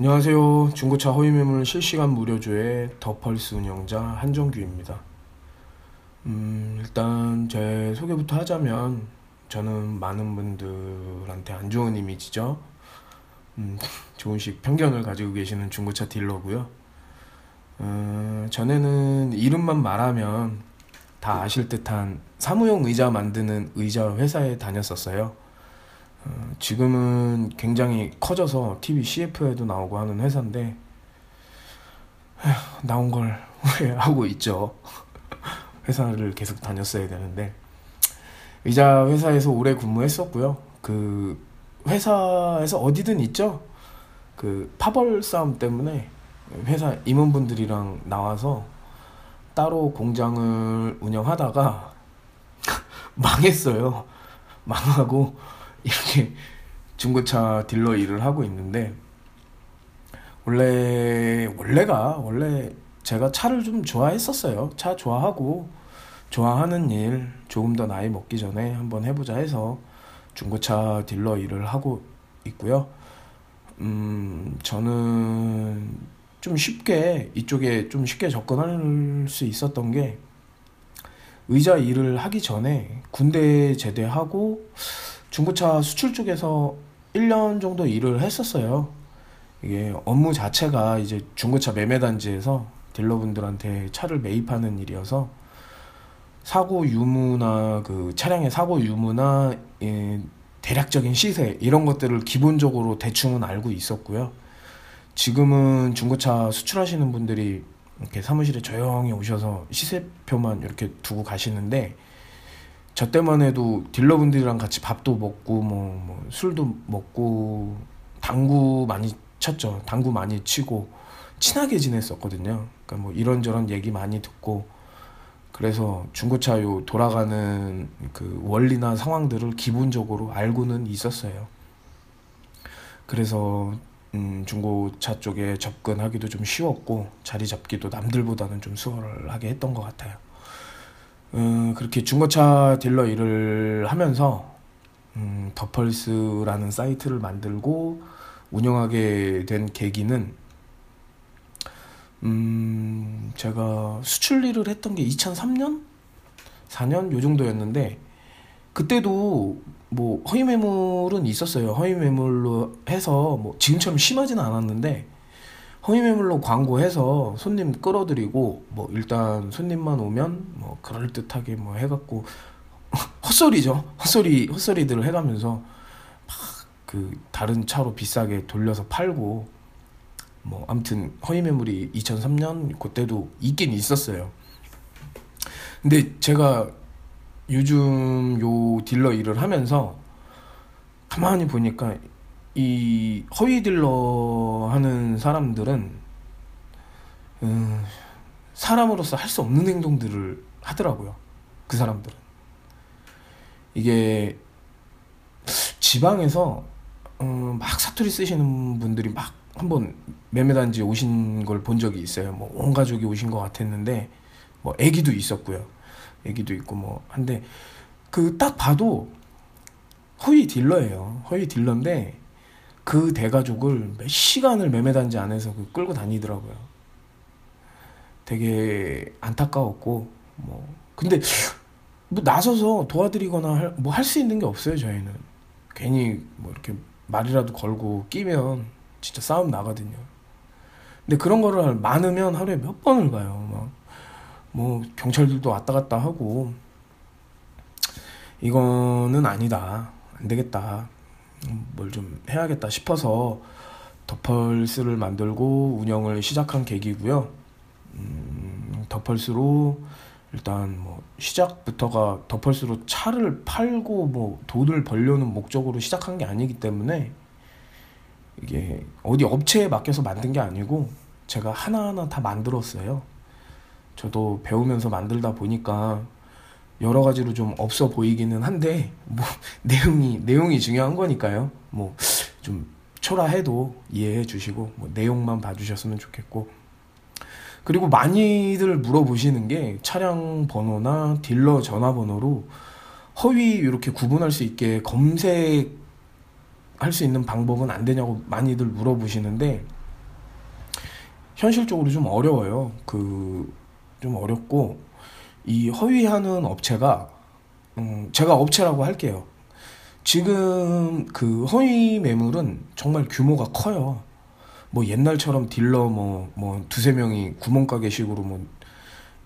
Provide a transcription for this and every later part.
안녕하세요. 중고차 허위매물 실시간 무료조의 더펄스 운영자 한정규입니다. 음, 일단 제 소개부터 하자면 저는 많은 분들한테 안 좋은 이미지죠. 음, 조금씩 편견을 가지고 계시는 중고차 딜러고요. 어, 전에는 이름만 말하면 다 아실 듯한 사무용 의자 만드는 의자 회사에 다녔었어요. 어, 지금은 굉장히 커져서 TV CF에도 나오고 하는 회사인데 에휴, 나온 걸 후회하고 있죠. 회사를 계속 다녔어야 되는데 의자 회사에서 오래 근무했었고요. 그 회사에서 어디든 있죠. 그 파벌 싸움 때문에 회사 임원분들이랑 나와서 따로 공장을 운영하다가 망했어요. 망하고 이렇게 중고차 딜러 일을 하고 있는데 원래 원래가 원래 제가 차를 좀 좋아했었어요. 차 좋아하고 좋아하는 일 조금 더 나이 먹기 전에 한번 해보자 해서 중고차 딜러 일을 하고 있고요. 음, 저는 좀 쉽게 이쪽에 좀 쉽게 접근할 수 있었던 게 의자 일을 하기 전에 군대 제대하고 중고차 수출 쪽에서 1년 정도 일을 했었어요. 이게 업무 자체가 이제 중고차 매매 단지에서 딜러분들한테 차를 매입하는 일이어서 사고 유무나 그 차량의 사고 유무나 예, 대략적인 시세 이런 것들을 기본적으로 대충은 알고 있었고요. 지금은 중고차 수출하시는 분들이 이렇게 사무실에 조용히 오셔서 시세표만 이렇게 두고 가시는데 저 때만 해도 딜러분들이랑 같이 밥도 먹고 뭐, 뭐 술도 먹고 당구 많이 쳤죠. 당구 많이 치고 친하게 지냈었거든요. 그러니까 뭐 이런저런 얘기 많이 듣고 그래서 중고차 요 돌아가는 그 원리나 상황들을 기본적으로 알고는 있었어요. 그래서 음, 중고차 쪽에 접근하기도 좀 쉬웠고 자리 잡기도 남들보다는 좀 수월하게 했던 것 같아요. 음, 그렇게 중고차 딜러 일을 하면서 음, 더펄스라는 사이트를 만들고 운영하게 된 계기는 음, 제가 수출 일을 했던 게 2003년? 4년? 요 정도였는데 그때도 뭐 허위 매물은 있었어요. 허위 매물로 해서 뭐 지금처럼 심하지는 않았는데 허위 매물로 광고해서 손님 끌어들이고 뭐 일단 손님만 오면 뭐 그럴 듯하게 뭐 해갖고 헛소리죠. 헛소리 헛소리들을 해가면서 막 그 다른 차로 비싸게 돌려서 팔고 뭐 아무튼 허위 매물이 2003년 그때도 있긴 있었어요. 근데 제가 요즘 요 딜러 일을 하면서 가만히 보니까 이 허위 딜러 하는 사람들은 음, 사람으로서 할 수 없는 행동들을 하더라고요. 그 사람들은 이게 지방에서 음, 막 사투리 쓰시는 분들이 막 한번 매매단지 오신 걸 본 적이 있어요. 뭐 온 가족이 오신 것 같았는데 뭐 아기도 있었고요. 아기도 있고 뭐 한데 그 딱 봐도 허위 딜러예요. 허위 딜러인데 그 대가족을 몇 시간을 매매단지 안에서 그 끌고 다니더라고요. 되게 안타까웠고 뭐 근데 뭐 나서서 도와드리거나 뭐 할 수 있는 게 없어요 저희는 괜히 뭐 이렇게 말이라도 걸고 끼면 진짜 싸움 나거든요. 근데 그런 거를 많으면 하루에 몇 번을 가요. 막 뭐 경찰들도 왔다 갔다 하고 이거는 아니다. 안 되겠다. 뭘 좀 해야겠다 싶어서 더펄스를 만들고 운영을 시작한 계기고요. 음, 더펄스로 일단 뭐 시작부터가 더펄스로 차를 팔고 뭐 돈을 벌려는 목적으로 시작한 게 아니기 때문에 이게 어디 업체에 맡겨서 만든 게 아니고 제가 하나하나 다 만들었어요. 저도 배우면서 만들다 보니까 여러 가지로 좀 없어 보이기는 한데 뭐 내용이 내용이 중요한 거니까요. 뭐 좀 초라해도 이해해 주시고 뭐 내용만 봐주셨으면 좋겠고 그리고 많이들 물어보시는 게 차량 번호나 딜러 전화번호로 허위 이렇게 구분할 수 있게 검색할 수 있는 방법은 안 되냐고 많이들 물어보시는데 현실적으로 좀 어려워요. 그 좀 어렵고 이 허위하는 업체가 음, 제가 업체라고 할게요. 지금 그 허위 매물은 정말 규모가 커요. 뭐 옛날처럼 딜러 뭐, 뭐 두세 명이 구멍가게식으로 뭐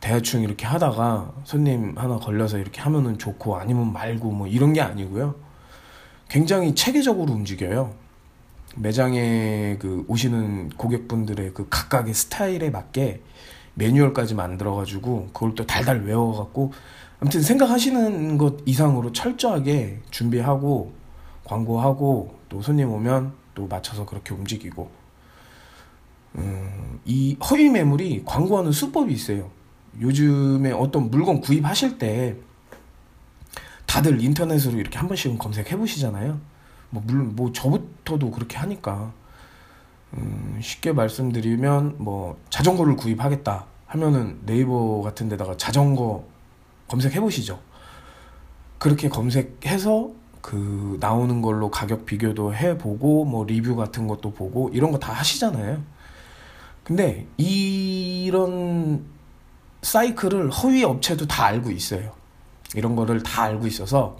대충 이렇게 하다가 손님 하나 걸려서 이렇게 하면은 좋고 아니면 말고 뭐 이런 게 아니고요. 굉장히 체계적으로 움직여요. 매장에 그 오시는 고객분들의 그 각각의 스타일에 맞게 매뉴얼까지 만들어가지고 그걸 또 달달 외워갖고 아무튼 생각하시는 것 이상으로 철저하게 준비하고 광고하고 또 손님 오면 또 맞춰서 그렇게 움직이고 음, 이 허위 매물이 광고하는 수법이 있어요. 요즘에 어떤 물건 구입하실 때 다들 인터넷으로 이렇게 한 번씩은 검색해 보시잖아요. 뭐 물론 뭐 저부터도 그렇게 하니까 음, 쉽게 말씀드리면 뭐 자전거를 구입하겠다 하면은 네이버 같은 데다가 자전거 검색해 보시죠. 그렇게 검색해서 그 나오는 걸로 가격 비교도 해 보고 뭐 리뷰 같은 것도 보고 이런 거 다 하시잖아요. 근데 이런 사이클을 허위 업체도 다 알고 있어요. 이런 거를 다 알고 있어서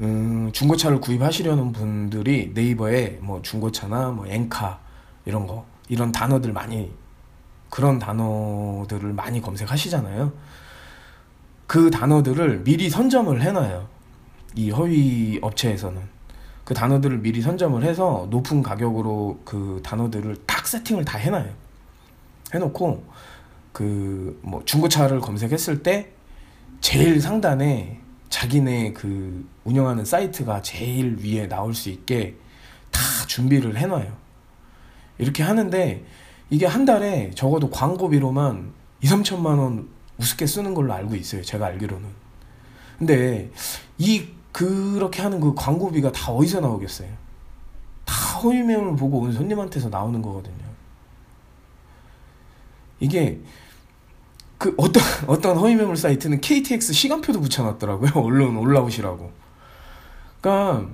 음, 중고차를 구입하시려는 분들이 네이버에 뭐 중고차나 뭐 엔카 이런 거 이런 단어들 많이 그런 단어들을 많이 검색하시잖아요. 그 단어들을 미리 선점을 해놔요. 이 허위 업체에서는 그 단어들을 미리 선점을 해서 높은 가격으로 그 단어들을 딱 세팅을 다 해놔요. 해놓고 그 뭐 중고차를 검색했을 때 제일 상단에 자기네 그 운영하는 사이트가 제일 위에 나올 수 있게 다 준비를 해놔요. 이렇게 하는데 이게 한 달에 적어도 광고비로만 2, 3천만 원 우습게 쓰는 걸로 알고 있어요. 제가 알기로는. 근데 이 그렇게 하는 그 광고비가 다 어디서 나오겠어요? 다 허위 매물 보고 온 손님한테서 나오는 거거든요. 이게 그 어떤 어떤 허위 매물 사이트는 KTX 시간표도 붙여놨더라고요. 얼른 올라오시라고. 그러니까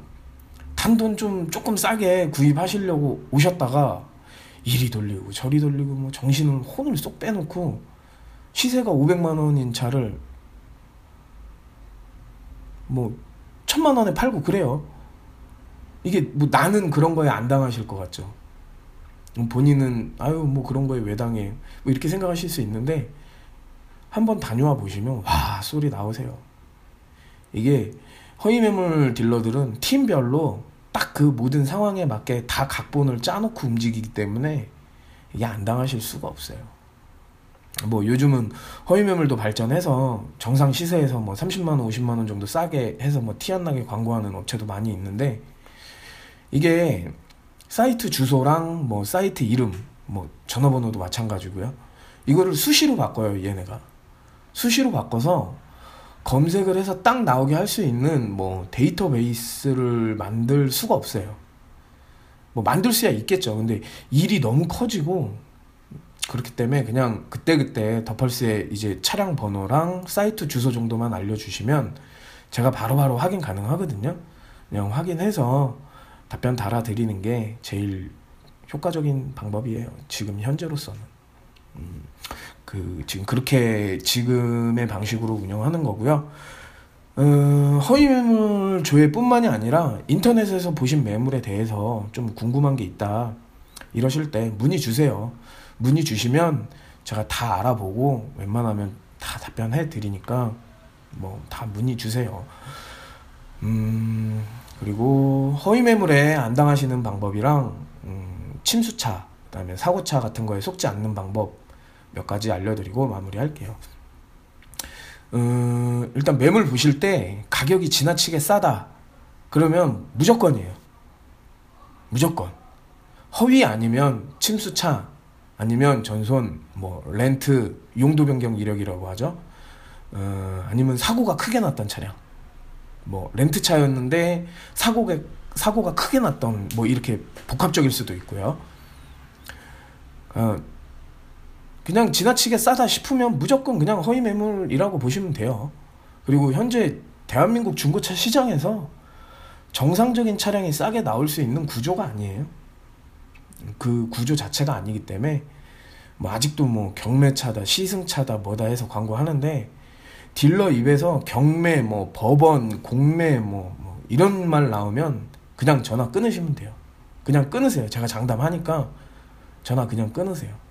단돈 좀 조금 싸게 구입하시려고 오셨다가 이리 돌리고 저리 돌리고 뭐 정신을 혼을 쏙 빼놓고 시세가 500만 원인 차를 뭐 천만 원에 팔고 그래요. 이게 뭐 나는 그런 거에 안 당하실 것 같죠. 본인은 아유 뭐 그런 거에 왜 당해 뭐 이렇게 생각하실 수 있는데 한번 다녀와 보시면 와 소리 나오세요. 이게 허위 매물 딜러들은 팀별로 딱 그 모든 상황에 맞게 다 각본을 짜놓고 움직이기 때문에 이게 안 당하실 수가 없어요. 뭐 요즘은 허위 매물도 발전해서 정상 시세에서 뭐 30만 원, 50만 원 정도 싸게 해서 뭐 티 안 나게 광고하는 업체도 많이 있는데 이게 사이트 주소랑 뭐 사이트 이름, 뭐 전화번호도 마찬가지고요. 이거를 수시로 바꿔요, 얘네가. 수시로 바꿔서 검색을 해서 딱 나오게 할 수 있는 뭐 데이터베이스를 만들 수가 없어요. 뭐 만들 수야 있겠죠. 근데 일이 너무 커지고 그렇기 때문에 그냥 그때그때 더펄스에 이제 차량 번호랑 사이트 주소 정도만 알려주시면 제가 바로바로 바로 확인 가능하거든요. 그냥 확인해서 답변 달아드리는 게 제일 효과적인 방법이에요. 지금 현재로서는. 음, 그 지금 그렇게 지금의 방식으로 운영하는 거고요. 어, 허위 매물 조회뿐만이 아니라 인터넷에서 보신 매물에 대해서 좀 궁금한 게 있다. 이러실 때 문의 주세요. 문의 주시면 제가 다 알아보고 웬만하면 다 답변해 드리니까 뭐 다 문의 주세요. 음, 그리고 허위 매물에 안 당하시는 방법이랑 음, 침수차, 그다음에 사고차 같은 거에 속지 않는 방법 몇 가지 알려드리고 마무리할게요. 음, 일단 매물 보실 때 가격이 지나치게 싸다. 그러면 무조건이에요. 무조건. 허위 아니면 침수차 아니면 전손 뭐 렌트 용도 변경 이력이라고 하죠. 어, 아니면 사고가 크게 났던 차량. 뭐 렌트 차였는데 사고가 사고가 크게 났던 뭐 이렇게 복합적일 수도 있고요. 어, 그냥 지나치게 싸다 싶으면 무조건 그냥 허위 매물이라고 보시면 돼요. 그리고 현재 대한민국 중고차 시장에서 정상적인 차량이 싸게 나올 수 있는 구조가 아니에요. 그 구조 자체가 아니기 때문에 뭐 아직도 뭐 경매차다 시승차다 뭐다 해서 광고하는데 딜러 입에서 경매 뭐 법원 공매 뭐, 뭐 이런 말 나오면 그냥 전화 끊으시면 돼요. 그냥 끊으세요. 제가 장담하니까 전화 그냥 끊으세요.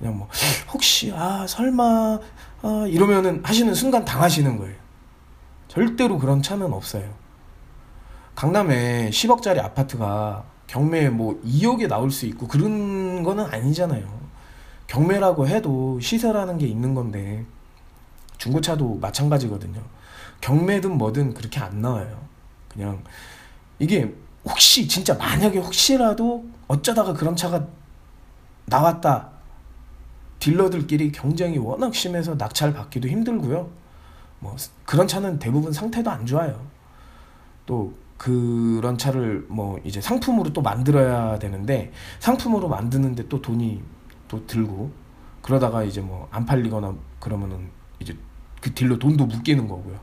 그냥 뭐 혹시 아 설마 아 이러면은 하시는 순간 당하시는 거예요. 절대로 그런 차는 없어요. 강남에 10억짜리 아파트가 경매에 뭐 2억에 나올 수 있고 그런 거는 아니잖아요. 경매라고 해도 시세라는 게 있는 건데 중고차도 마찬가지거든요. 경매든 뭐든 그렇게 안 나와요. 그냥 이게 혹시 진짜 만약에 혹시라도 어쩌다가 그런 차가 나왔다. 딜러들끼리 경쟁이 워낙 심해서 낙찰 받기도 힘들고요. 뭐 그런 차는 대부분 상태도 안 좋아요. 또 그런 차를 뭐 이제 상품으로 또 만들어야 되는데 상품으로 만드는데 또 돈이 또 들고 그러다가 이제 뭐 안 팔리거나 그러면은 이제 그 딜러 돈도 묶이는 거고요.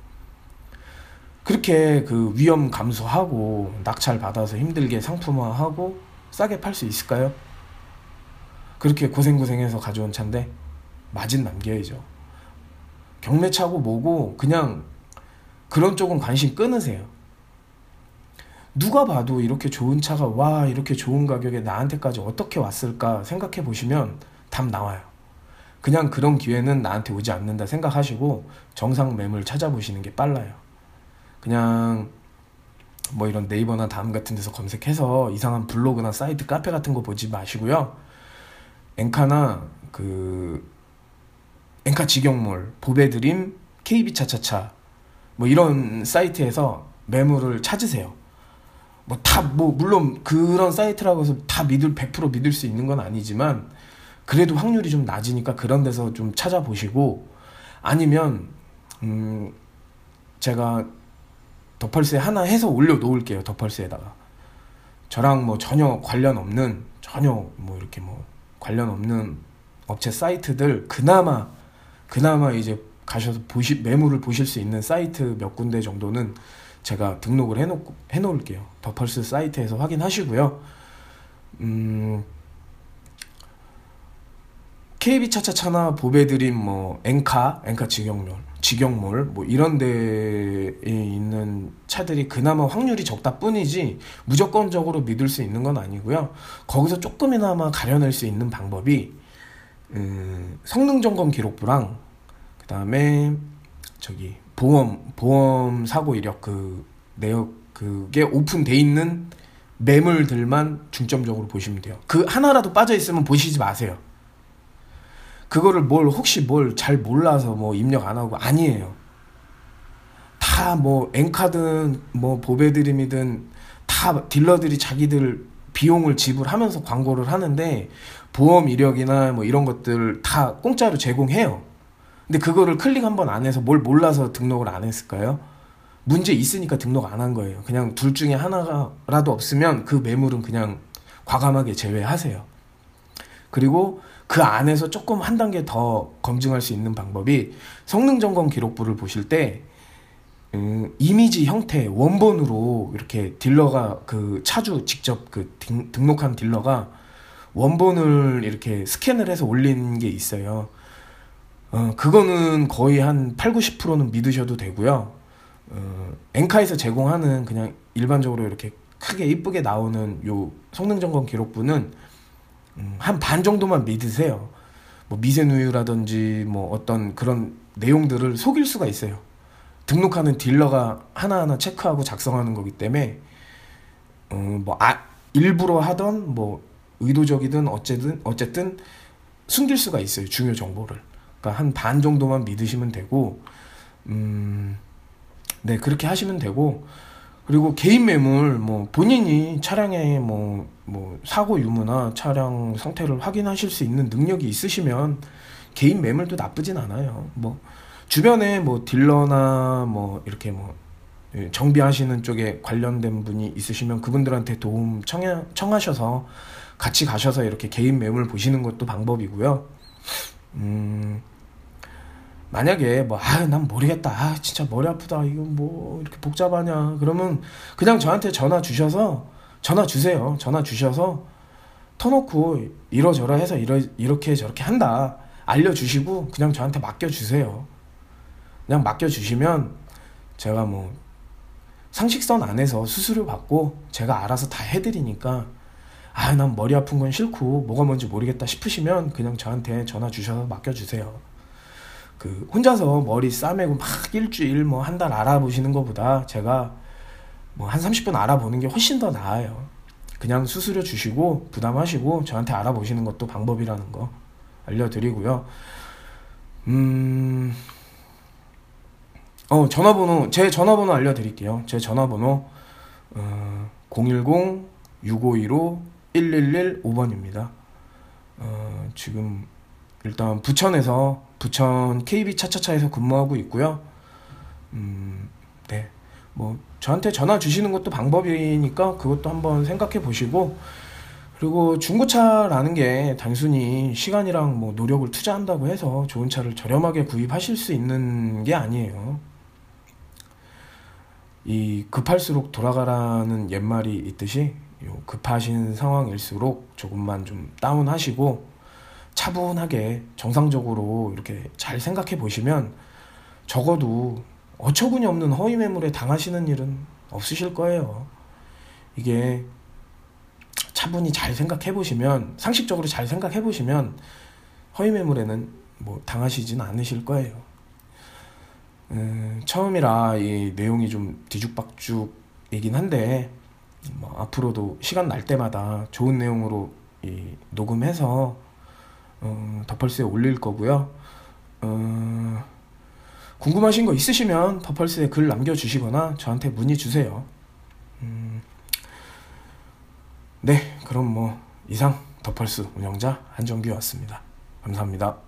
그렇게 그 위험 감수하고 낙찰 받아서 힘들게 상품화하고 싸게 팔 수 있을까요? 그렇게 고생고생해서 가져온 차인데 마진 남겨야죠. 경매차고 뭐고 그냥 그런 쪽은 관심 끊으세요. 누가 봐도 이렇게 좋은 차가 와 이렇게 좋은 가격에 나한테까지 어떻게 왔을까 생각해 보시면 답 나와요. 그냥 그런 기회는 나한테 오지 않는다 생각하시고 정상 매물 찾아보시는 게 빨라요. 그냥 뭐 이런 네이버나 다음 같은 데서 검색해서 이상한 블로그나 사이트 카페 같은 거 보지 마시고요. 엔카나 그 엔카 직영몰, 보배드림, KB 차차차 뭐 이런 사이트에서 매물을 찾으세요. 뭐 다뭐 뭐 물론 그런 사이트라고 해서 다 믿을 100% 믿을 수 있는 건 아니지만 그래도 확률이 좀 낮으니까 그런 데서 좀 찾아보시고 아니면 음 제가 더펄스에 하나 해서 올려 놓을게요. 더펄스에다가 저랑 뭐 전혀 관련 없는 전혀 뭐 이렇게 뭐 관련 없는 업체 사이트들 그나마 그나마 이제 가셔서 보시 매물을 보실 수 있는 사이트 몇 군데 정도는 제가 등록을 해놓고 해놓을게요. 더펄스 사이트에서 확인하시고요. 음, KB 차차차나 보배드림 뭐 엔카 엔카 직영몰 직영몰 뭐 이런 데에 있는 차들이 그나마 확률이 적다 뿐이지 무조건적으로 믿을 수 있는 건 아니고요. 거기서 조금이나마 가려낼 수 있는 방법이 음, 성능 점검 기록부랑 그다음에 저기 보험 보험 사고 이력 그 내역 그게 오픈돼 있는 매물들만 중점적으로 보시면 돼요. 그 하나라도 빠져 있으면 보시지 마세요. 그거를 뭘 혹시 뭘 잘 몰라서 뭐 입력 안 하고 아니에요. 다 뭐 엔카든 뭐 보배드림이든 다 딜러들이 자기들 비용을 지불하면서 광고를 하는데 보험 이력이나 뭐 이런 것들 다 공짜로 제공해요. 근데 그거를 클릭 한 번 안 해서 뭘 몰라서 등록을 안 했을까요? 문제 있으니까 등록 안 한 거예요. 그냥 둘 중에 하나라도 없으면 그 매물은 그냥 과감하게 제외하세요. 그리고 그 안에서 조금 한 단계 더 검증할 수 있는 방법이 성능 점검 기록부를 보실 때 음, 이미지 형태 원본으로 이렇게 딜러가 그 차주 직접 그 등, 등록한 딜러가 원본을 이렇게 스캔을 해서 올린 게 있어요. 어, 그거는 거의 한 8, 90%는 믿으셔도 되고요. 어, 엔카에서 제공하는 그냥 일반적으로 이렇게 크게 이쁘게 나오는 요 성능 점검 기록부는 음, 한 반 정도만 믿으세요. 뭐 미세누유라든지 뭐 어떤 그런 내용들을 속일 수가 있어요. 등록하는 딜러가 하나하나 체크하고 작성하는 거기 때문에 음, 뭐 아, 일부러 하던 뭐 의도적이든 어쨌든 어쨌든 숨길 수가 있어요. 중요 정보를. 그러니까 한 반 정도만 믿으시면 되고 음, 네 그렇게 하시면 되고 그리고 개인 매물 뭐 본인이 차량에 뭐, 뭐 사고 유무나 차량 상태를 확인하실 수 있는 능력이 있으시면 개인 매물도 나쁘진 않아요. 뭐 주변에 뭐 딜러나 뭐 이렇게 뭐 예, 정비하시는 쪽에 관련된 분이 있으시면 그분들한테 도움 청하, 청하셔서 같이 가셔서 이렇게 개인 매물 보시는 것도 방법이고요. 음, 만약에 뭐, 아, 난 모르겠다. 아, 진짜 머리 아프다. 이거 뭐, 이렇게 복잡하냐. 그러면 그냥 저한테 전화 주셔서, 전화 주세요. 전화 주셔서, 터놓고 이러저러 해서 이러, 이렇게 저렇게 한다 알려주시고 그냥 저한테 맡겨주세요. 그냥 맡겨주시면 제가 뭐 상식선 안에서 수수료 받고 제가 알아서 다 해드리니까 아, 난 머리 아픈 건 싫고 뭐가 뭔지 모르겠다 싶으시면 그냥 저한테 전화 주셔서 맡겨주세요. 그 혼자서 머리 싸매고 막 일주일 뭐 한 달 알아보시는 것보다 제가 뭐 한 30분 알아보는 게 훨씬 더 나아요. 그냥 수수료 주시고 부담하시고 저한테 알아보시는 것도 방법이라는 거 알려드리고요. 음, 어, 전화번호, 제 전화번호 알려드릴게요. 제 전화번호, 어, 010-6515-1115번입니다. 어, 지금, 일단 부천에서, 부천 KB 차차차에서 근무하고 있고요. 음, 네. 뭐, 저한테 전화 주시는 것도 방법이니까 그것도 한번 생각해 보시고, 그리고 중고차라는 게 단순히 시간이랑 뭐 노력을 투자한다고 해서 좋은 차를 저렴하게 구입하실 수 있는 게 아니에요. 이 급할수록 돌아가라는 옛말이 있듯이 급하신 상황일수록 조금만 좀 다운하시고 차분하게 정상적으로 이렇게 잘 생각해 보시면 적어도 어처구니 없는 허위 매물에 당하시는 일은 없으실 거예요. 이게 차분히 잘 생각해 보시면 상식적으로 잘 생각해 보시면 허위 매물에는 뭐 당하시진 않으실 거예요. 음, 처음이라 이 내용이 좀 뒤죽박죽이긴 한데 뭐 앞으로도 시간 날 때마다 좋은 내용으로 이 녹음해서 어, 더펄스에 올릴 거고요. 어, 궁금하신 거 있으시면 더펄스에 글 남겨주시거나 저한테 문의 주세요. 음, 네, 그럼 뭐 이상 더펄스 운영자 한정규였습니다. 감사합니다.